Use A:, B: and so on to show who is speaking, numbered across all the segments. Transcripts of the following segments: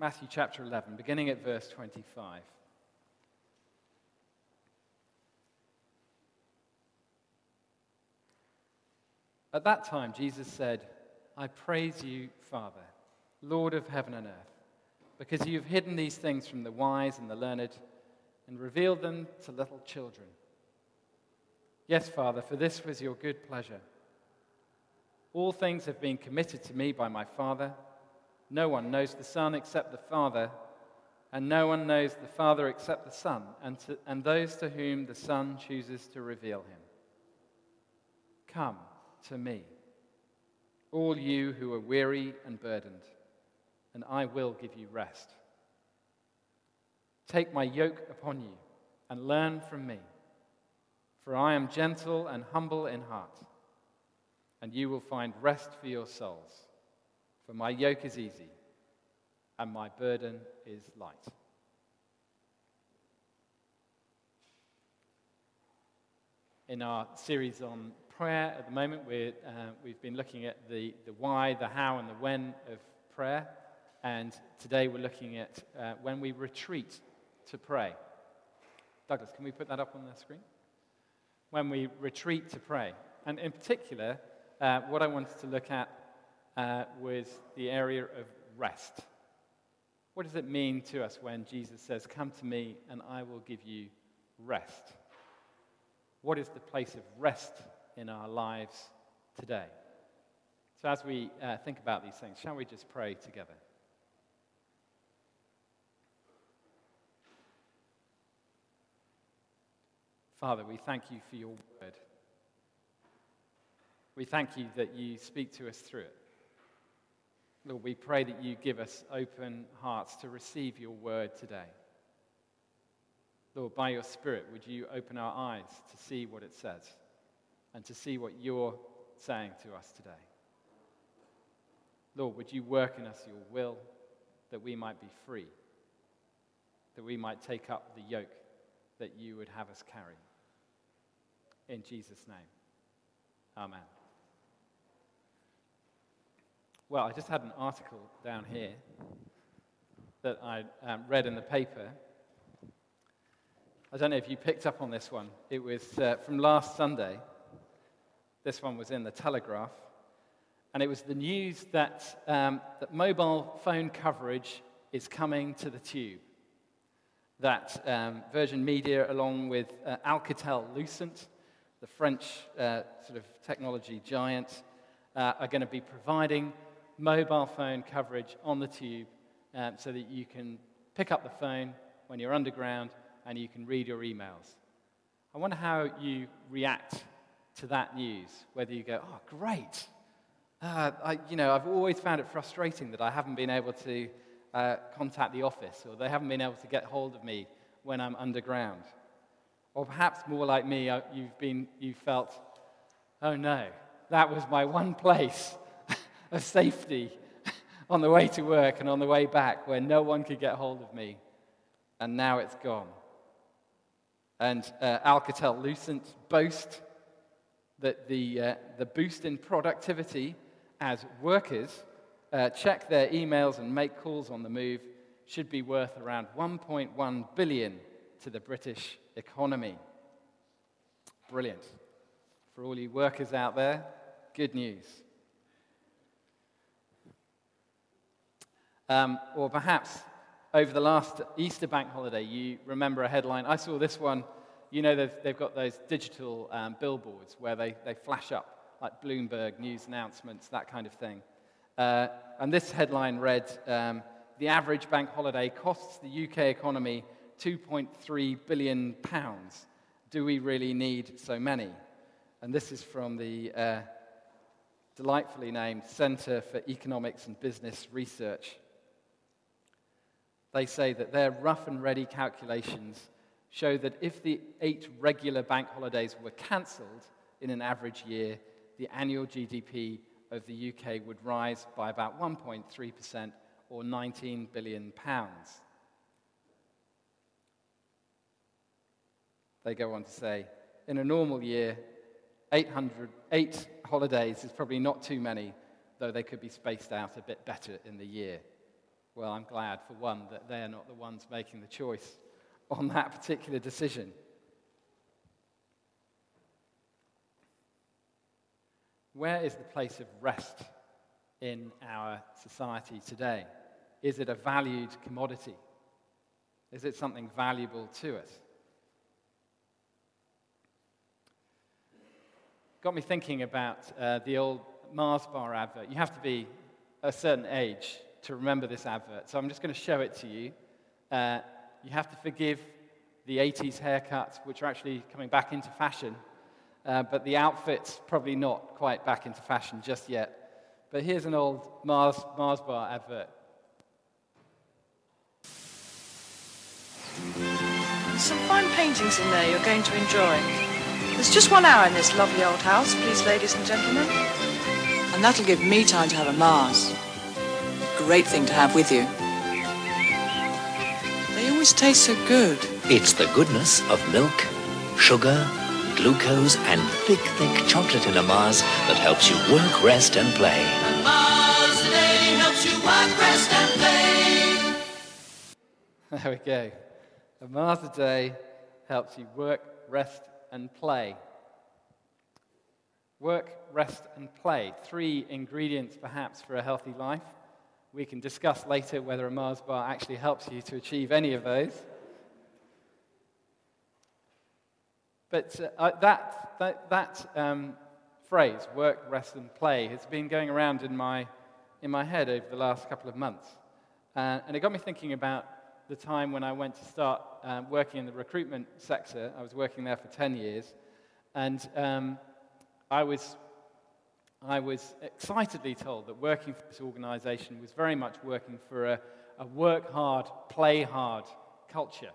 A: Matthew chapter 11, beginning at verse 25. At that time, Jesus said, I praise you, Father, Lord of heaven and earth, because you have hidden these things from the wise and the learned and revealed them to little children. Yes, Father, for this was your good pleasure. All things have been committed to me by my Father. No one knows the Son except the Father, and no one knows the Father except the Son, and, to, and those to whom the Son chooses to reveal him. Come to me, all you who are weary and burdened, and I will give you rest. Take my yoke upon you and learn from me, for I am gentle and humble in heart, and you will find rest for your souls. For my yoke is easy and my burden is light. In our series on prayer at the moment, we uh, we've been looking at the, the why, the how, and the when of prayer. And today we're looking at uh, when we retreat to pray. Douglas, can we put that up on the screen? When we retreat to pray. And in particular, uh, what I wanted to look at uh, the area of rest. What does it mean to us when Jesus says, Come to me and I will give you rest? What is the place of rest in our lives today. So, as we uh, think about these things, shall we just pray together? Father, we thank you for your word. We thank you that you speak to us through it. Lord, we pray that you give us open hearts to receive your word today. Lord, by your Spirit, would you open our eyes to see what it says? and to see what you're saying to us today. Lord, would you work in us your will that we might be free, that we might take up the yoke that you would have us carry. In Jesus' name, amen. Well, I just had an article down here that I um, read in the paper. I don't know if you picked up on this one. It was uh, from last Sunday. This one was in the Telegraph. And it was the news that, um, that mobile phone coverage is coming to the tube. That um, Virgin Media, along with uh, Alcatel Lucent, the French uh, sort of technology giant, uh, are going to be providing mobile phone coverage on the tube um, so that you can pick up the phone when you're underground and you can read your emails. I wonder how you react to that news, whether you go, oh, great. Uh, I, you know, I've always found it frustrating that I haven't been able to uh, contact the office or they haven't been able to get hold of me when I'm underground. Or perhaps more like me, uh, you've, been, you've felt, oh no, that was my one place of safety on the way to work and on the way back where no one could get hold of me. And now it's gone. And uh, Alcatel Lucent boast that the, uh, the boost in productivity as workers uh, check their emails and make calls on the move should be worth around 1.1 billion to the British economy. Brilliant. For all you workers out there, good news. Um, or perhaps over the last Easter bank holiday, you remember a headline. I saw this one you know they've, they've got those digital um, billboards where they, they flash up, like Bloomberg news announcements, that kind of thing. Uh, and this headline read um, The average bank holiday costs the UK economy 2.3 billion pounds. Do we really need so many? And this is from the uh, delightfully named Centre for Economics and Business Research. They say that their rough and ready calculations show that if the eight regular bank holidays were cancelled in an average year, the annual GDP of the UK would rise by about 1.3% or 19 billion pounds. They go on to say, in a normal year, 800, eight holidays is probably not too many, though they could be spaced out a bit better in the year. Well, I'm glad, for one, that they're not the ones making the choice on that particular decision. Where is the place of rest in our society today? Is it a valued commodity? Is it something valuable to us? Got me thinking about uh, the old Mars bar advert. You have to be a certain age to remember this advert, so I'm just going to show it to you. Uh, you have to forgive the 80s haircuts, which are actually coming back into fashion, uh, but the outfit's probably not quite back into fashion just yet. But here's an old Mars, Mars bar advert.
B: Some fine paintings in there you're going to enjoy. There's just one hour in this lovely old house, please, ladies and gentlemen. And that'll give me time to have a Mars. Great thing to have with you. They always taste so good.
C: It's the goodness of milk, sugar, glucose, and thick, thick chocolate in a Mars that helps you work, rest, and play.
D: Mars a day helps you work, rest, and play.
A: There we go. A Mars a day helps you work, rest, and play. Work, rest, and play. Three ingredients, perhaps, for a healthy life. We can discuss later whether a Mars bar actually helps you to achieve any of those. But uh, that, that, that um, phrase, work, rest, and play, has been going around in my, in my head over the last couple of months. Uh, and it got me thinking about the time when I went to start uh, working in the recruitment sector. I was working there for 10 years. And um, I, was, I was excitedly told that working for this organization was very much working for a, a work hard, play hard culture.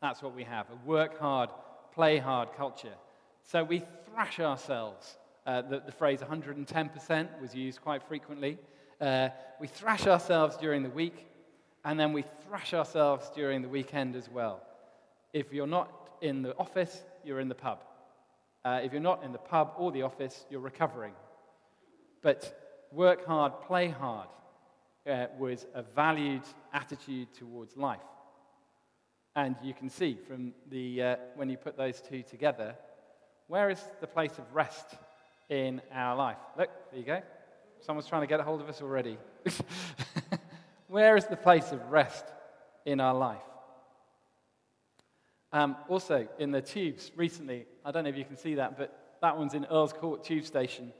A: That's what we have a work hard, play hard culture. So we thrash ourselves. Uh, the, the, phrase 110% was used quite frequently. Uh, we thrash ourselves during the week and then we thrash ourselves during the weekend as well. If you're not in the office, you're in the pub. Uh, if you're not in the pub or the office, you're recovering. But work hard, play hard uh, was a valued attitude towards life. And you can see from the, uh, when you put those two together, where is the place of rest in our life? Look, there you go. Someone's trying to get a hold of us already. Where is the place of rest in our life? Um, also, in the tubes recently, I don't know if you can see that, but that one's in Earl's Court Tube Station.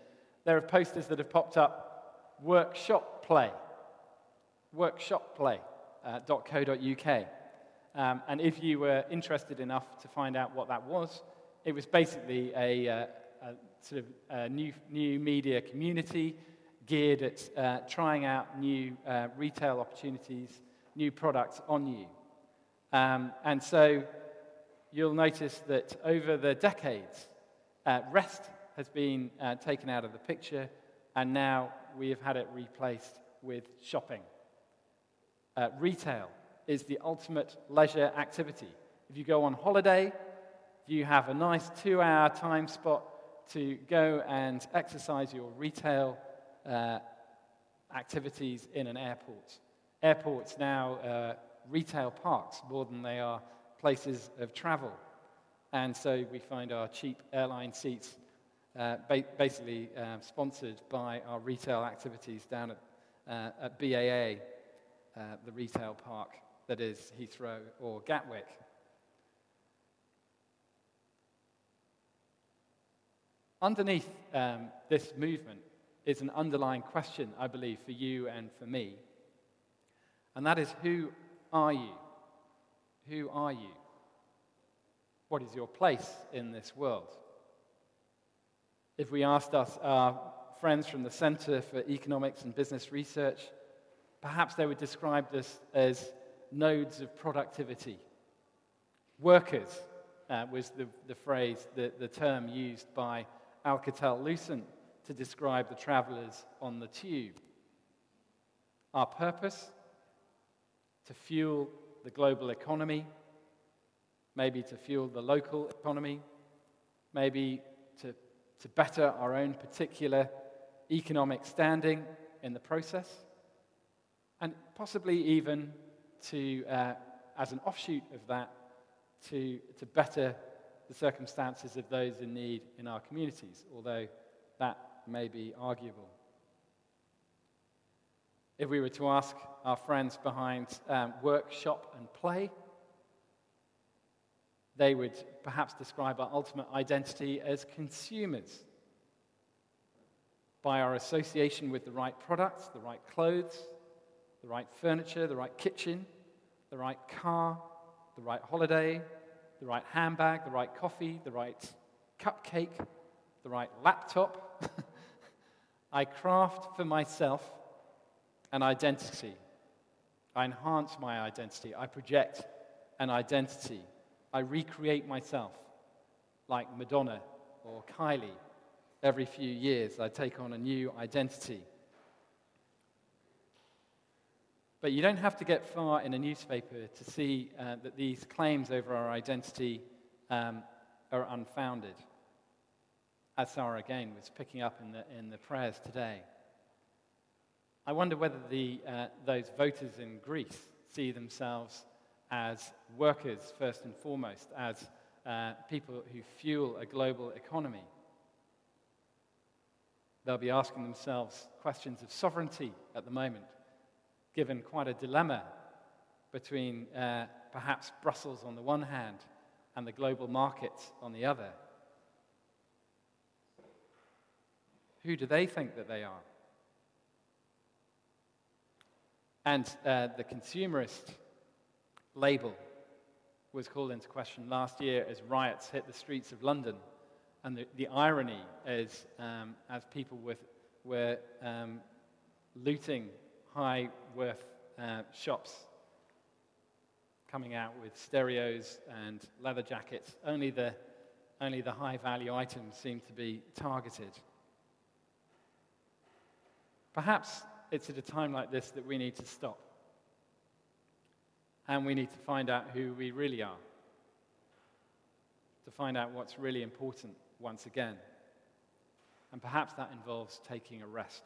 A: There are posters that have popped up workshop play. Workshop play. Uh, .co.uk. Um, and if you were interested enough to find out what that was, it was basically a, uh, a sort of a new, new media community geared at uh, trying out new uh, retail opportunities, new products on you. Um, and so you'll notice that over the decades, uh, rest has been uh, taken out of the picture, and now we have had it replaced with shopping. Uh, retail is the ultimate leisure activity. If you go on holiday, you have a nice two hour time spot to go and exercise your retail uh, activities in an airport. Airports now uh, retail parks more than they are places of travel. And so we find our cheap airline seats ba- basically uh, sponsored by our retail activities down at, uh, at BAA, uh, the retail park that is Heathrow or Gatwick. Underneath um, this movement is an underlying question, I believe, for you and for me. And that is who are you? Who are you? What is your place in this world? If we asked us, our friends from the Center for Economics and Business Research, perhaps they would describe us as nodes of productivity. Workers uh, was the, the phrase, the, the term used by Alcatel Lucent to describe the travelers on the tube. Our purpose? To fuel the global economy, maybe to fuel the local economy, maybe to, better our own particular economic standing in the process. And possibly even to, uh, as an offshoot of that, to, to better the circumstances of those in need in our communities, although that may be arguable. If we were to ask our friends behind um, work, shop, and play, they would perhaps describe our ultimate identity as consumers by our association with the right products, the right clothes, the right furniture, the right kitchen, the right car, the right holiday, the right handbag, the right coffee, the right cupcake, the right laptop. I craft for myself an identity. I enhance my identity. I project an identity. I recreate myself like Madonna or Kylie. Every few years, I take on a new identity. But you don't have to get far in a newspaper to see uh, that these claims over our identity um, are unfounded, as Sarah again was picking up in the, in the prayers today. I wonder whether the, uh, those voters in Greece see themselves as workers, first and foremost, as uh, people who fuel a global economy. They'll be asking themselves questions of sovereignty at the moment given quite a dilemma between uh, perhaps Brussels on the one hand and the global markets on the other. Who do they think that they are? And uh, the consumerist label was called into question last year as riots hit the streets of London. And the, the irony is, um, as people with, were um, looting high worth uh, shops coming out with stereos and leather jackets. Only the, only the high value items seem to be targeted. Perhaps it's at a time like this that we need to stop. And we need to find out who we really are. To find out what's really important once again. And perhaps that involves taking a rest.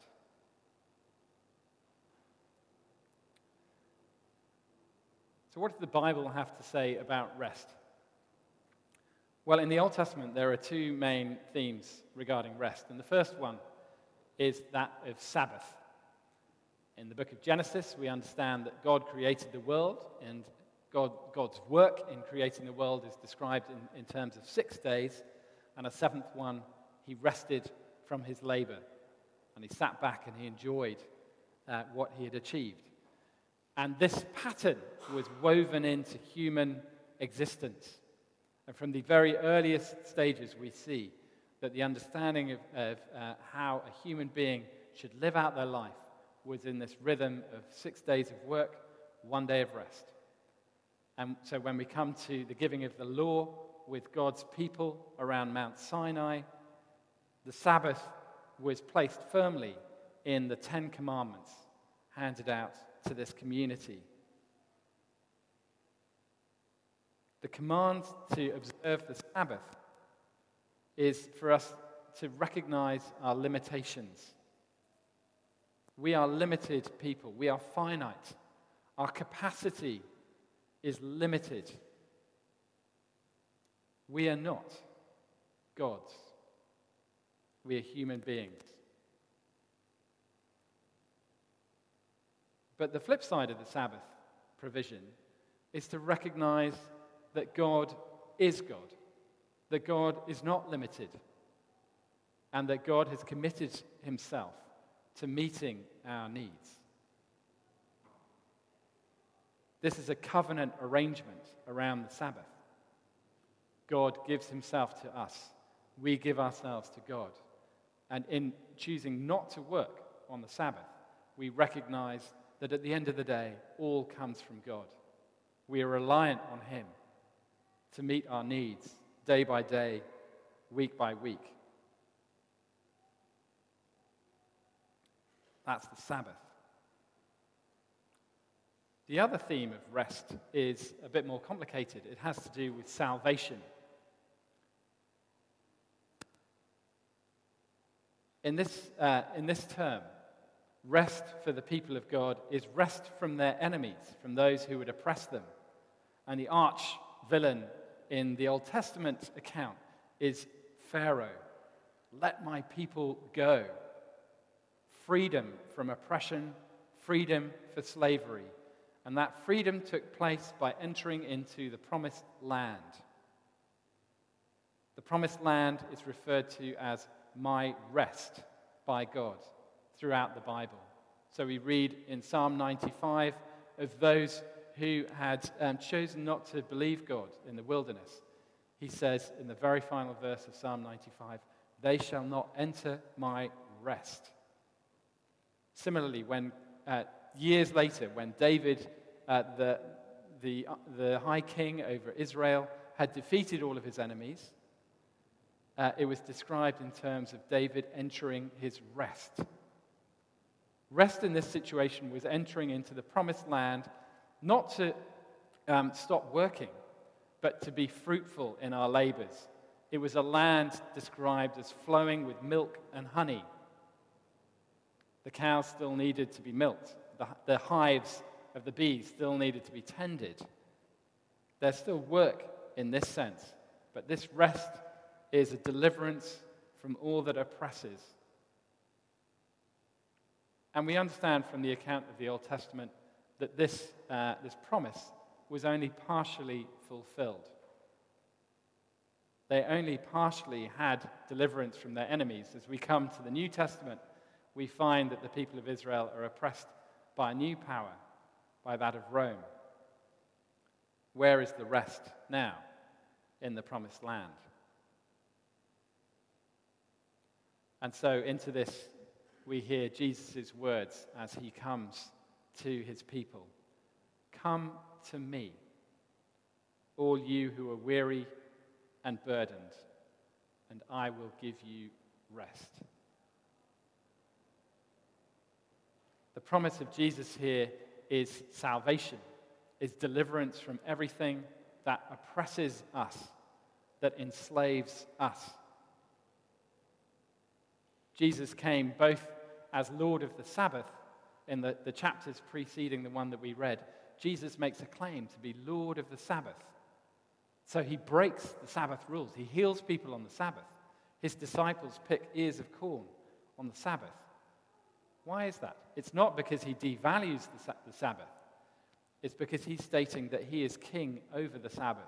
A: So, what does the Bible have to say about rest? Well, in the Old Testament, there are two main themes regarding rest. And the first one is that of Sabbath. In the book of Genesis, we understand that God created the world, and God, God's work in creating the world is described in, in terms of six days, and a seventh one, he rested from his labor. And he sat back and he enjoyed uh, what he had achieved. And this pattern was woven into human existence. And from the very earliest stages, we see that the understanding of, of uh, how a human being should live out their life was in this rhythm of six days of work, one day of rest. And so when we come to the giving of the law with God's people around Mount Sinai, the Sabbath was placed firmly in the Ten Commandments handed out to this community. The command to observe the Sabbath is for us to recognize our limitations. We are limited people, we are finite. Our capacity is limited. We are not gods, we are human beings. But the flip side of the Sabbath provision is to recognize that God is God, that God is not limited, and that God has committed himself to meeting our needs. This is a covenant arrangement around the Sabbath. God gives himself to us. We give ourselves to God. And in choosing not to work on the Sabbath, we recognize that at the end of the day, all comes from God. We are reliant on Him to meet our needs day by day, week by week. That's the Sabbath. The other theme of rest is a bit more complicated. It has to do with salvation. In this, uh, in this term, Rest for the people of God is rest from their enemies, from those who would oppress them. And the arch villain in the Old Testament account is Pharaoh. Let my people go. Freedom from oppression, freedom for slavery. And that freedom took place by entering into the promised land. The promised land is referred to as my rest by God throughout the Bible. So we read in Psalm 95 of those who had um, chosen not to believe God in the wilderness. He says in the very final verse of Psalm 95, They shall not enter my rest. Similarly, when uh, years later, when David, uh, the, the, uh, the high king over Israel, had defeated all of his enemies, uh, it was described in terms of David entering his rest. Rest in this situation was entering into the promised land not to um, stop working, but to be fruitful in our labors. It was a land described as flowing with milk and honey. The cows still needed to be milked, the, the hives of the bees still needed to be tended. There's still work in this sense, but this rest is a deliverance from all that oppresses. And we understand from the account of the Old Testament that this, uh, this promise was only partially fulfilled. They only partially had deliverance from their enemies. As we come to the New Testament, we find that the people of Israel are oppressed by a new power, by that of Rome. Where is the rest now? In the promised land. And so, into this, we hear Jesus' words as he comes to his people Come to me, all you who are weary and burdened, and I will give you rest. Promise of Jesus here is salvation, is deliverance from everything that oppresses us, that enslaves us. Jesus came both as Lord of the Sabbath in the, the chapters preceding the one that we read. Jesus makes a claim to be Lord of the Sabbath. So he breaks the Sabbath rules. He heals people on the Sabbath. His disciples pick ears of corn on the Sabbath. Why is that? It's not because he devalues the, the Sabbath, it's because he's stating that he is king over the Sabbath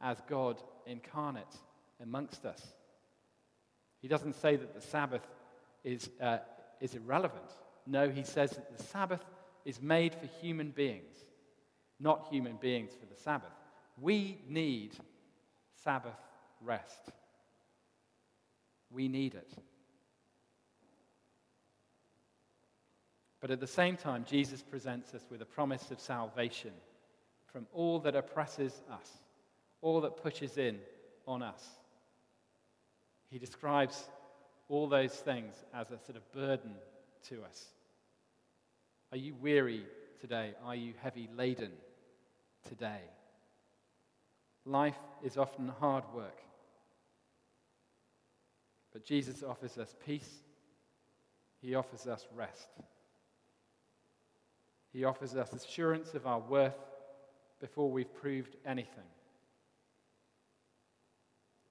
A: as God incarnate amongst us. He doesn't say that the Sabbath is, uh, is irrelevant. No, he says that the Sabbath is made for human beings, not human beings for the Sabbath. We need Sabbath rest. We need it. But at the same time, Jesus presents us with a promise of salvation from all that oppresses us, all that pushes in on us. He describes all those things as a sort of burden to us. Are you weary today? Are you heavy laden today? Life is often hard work. But Jesus offers us peace, He offers us rest. He offers us assurance of our worth before we've proved anything.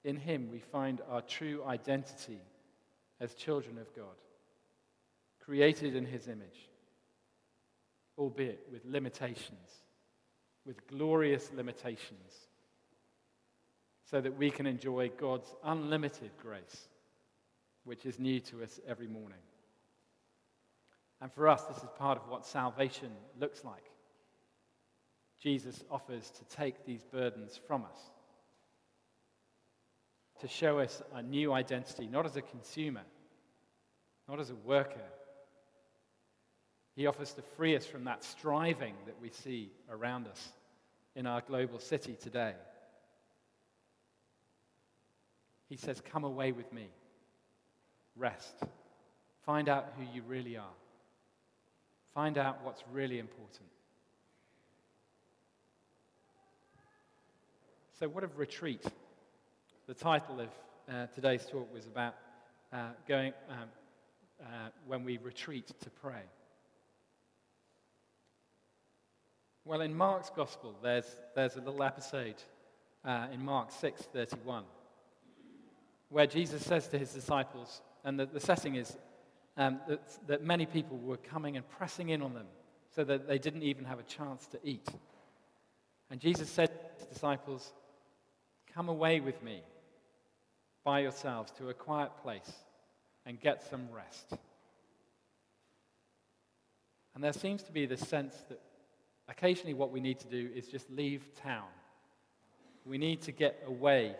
A: In Him, we find our true identity as children of God, created in His image, albeit with limitations, with glorious limitations, so that we can enjoy God's unlimited grace, which is new to us every morning. And for us, this is part of what salvation looks like. Jesus offers to take these burdens from us, to show us a new identity, not as a consumer, not as a worker. He offers to free us from that striving that we see around us in our global city today. He says, Come away with me. Rest. Find out who you really are. Find out what's really important. So, what of retreat? The title of uh, today's talk was about uh, going, um, uh, when we retreat to pray? Well, in Mark's gospel, there's, there's a little episode uh, in Mark 6:31 where Jesus says to his disciples, and the, the setting is um, that, that many people were coming and pressing in on them so that they didn't even have a chance to eat. And Jesus said to his disciples, Come away with me by yourselves to a quiet place and get some rest. And there seems to be this sense that occasionally what we need to do is just leave town. We need to get away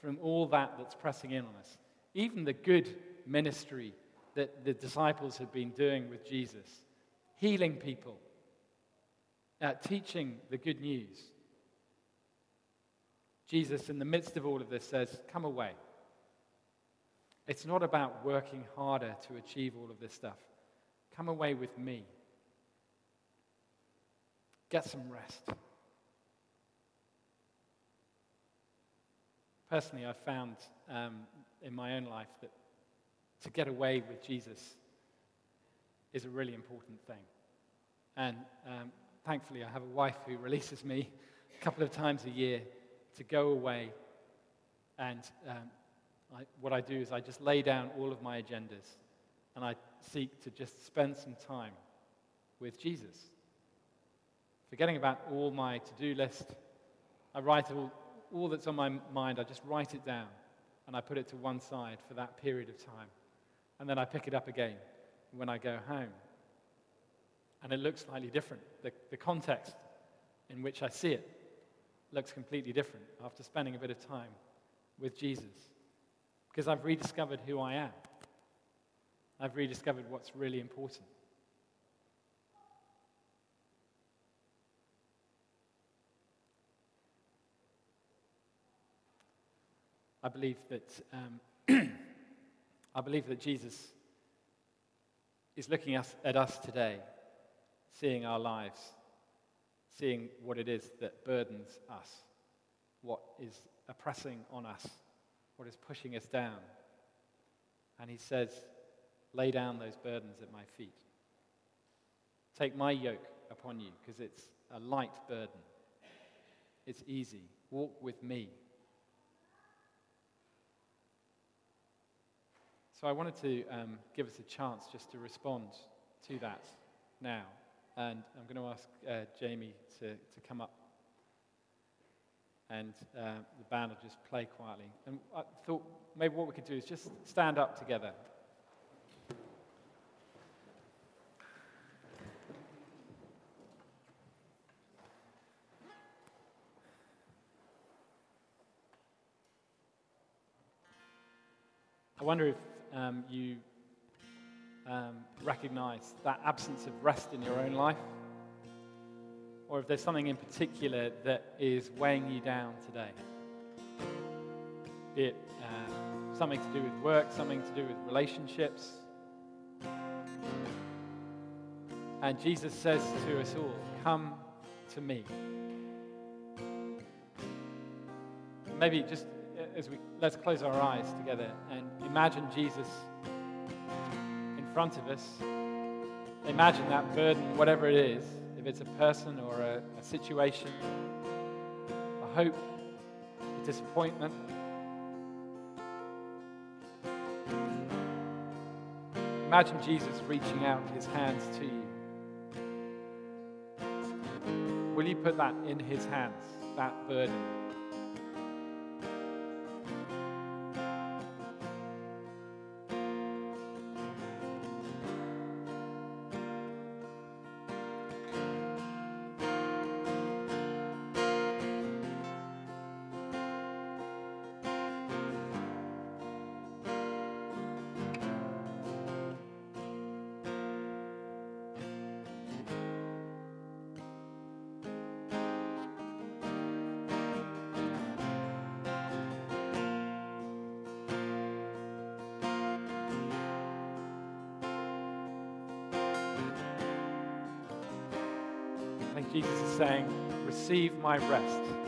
A: from all that that's pressing in on us. Even the good ministry that the disciples had been doing with Jesus, healing people, uh, teaching the good news. Jesus, in the midst of all of this, says, Come away. It's not about working harder to achieve all of this stuff. Come away with me. Get some rest. Personally, I've found um, in my own life that to get away with Jesus is a really important thing. And um, thankfully, I have a wife who releases me a couple of times a year to go away. And um, I, what I do is I just lay down all of my agendas and I seek to just spend some time with Jesus. Forgetting about all my to do list, I write all, all that's on my mind, I just write it down and I put it to one side for that period of time. And then I pick it up again when I go home. And it looks slightly different. The, the context in which I see it looks completely different after spending a bit of time with Jesus. Because I've rediscovered who I am, I've rediscovered what's really important. I believe that um, I believe that Jesus is looking at us today, seeing our lives, seeing what it is that burdens us, what is oppressing on us, what is pushing us down. And he says, Lay down those burdens at my feet. Take my yoke upon you, because it's a light burden. It's easy. Walk with me. So I wanted to um, give us a chance just to respond to that now. And I'm going to ask uh, Jamie to, to come up. And uh, the band will just play quietly. And I thought maybe what we could do is just stand up together. I wonder if um, you um, recognize that absence of rest in your own life, or if there's something in particular that is weighing you down today. Be it uh, something to do with work, something to do with relationships. And Jesus says to us all, Come to me. Maybe just as we let's close our eyes together and imagine Jesus in front of us. Imagine that burden, whatever it is, if it's a person or a, a situation, a hope, a disappointment. Imagine Jesus reaching out his hands to you. Will you put that in his hands, that burden? Jesus is saying, Receive my rest.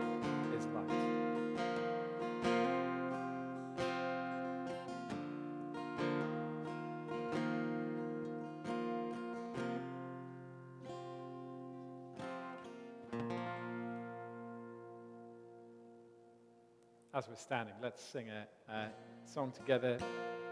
A: standing, let's sing a, a song together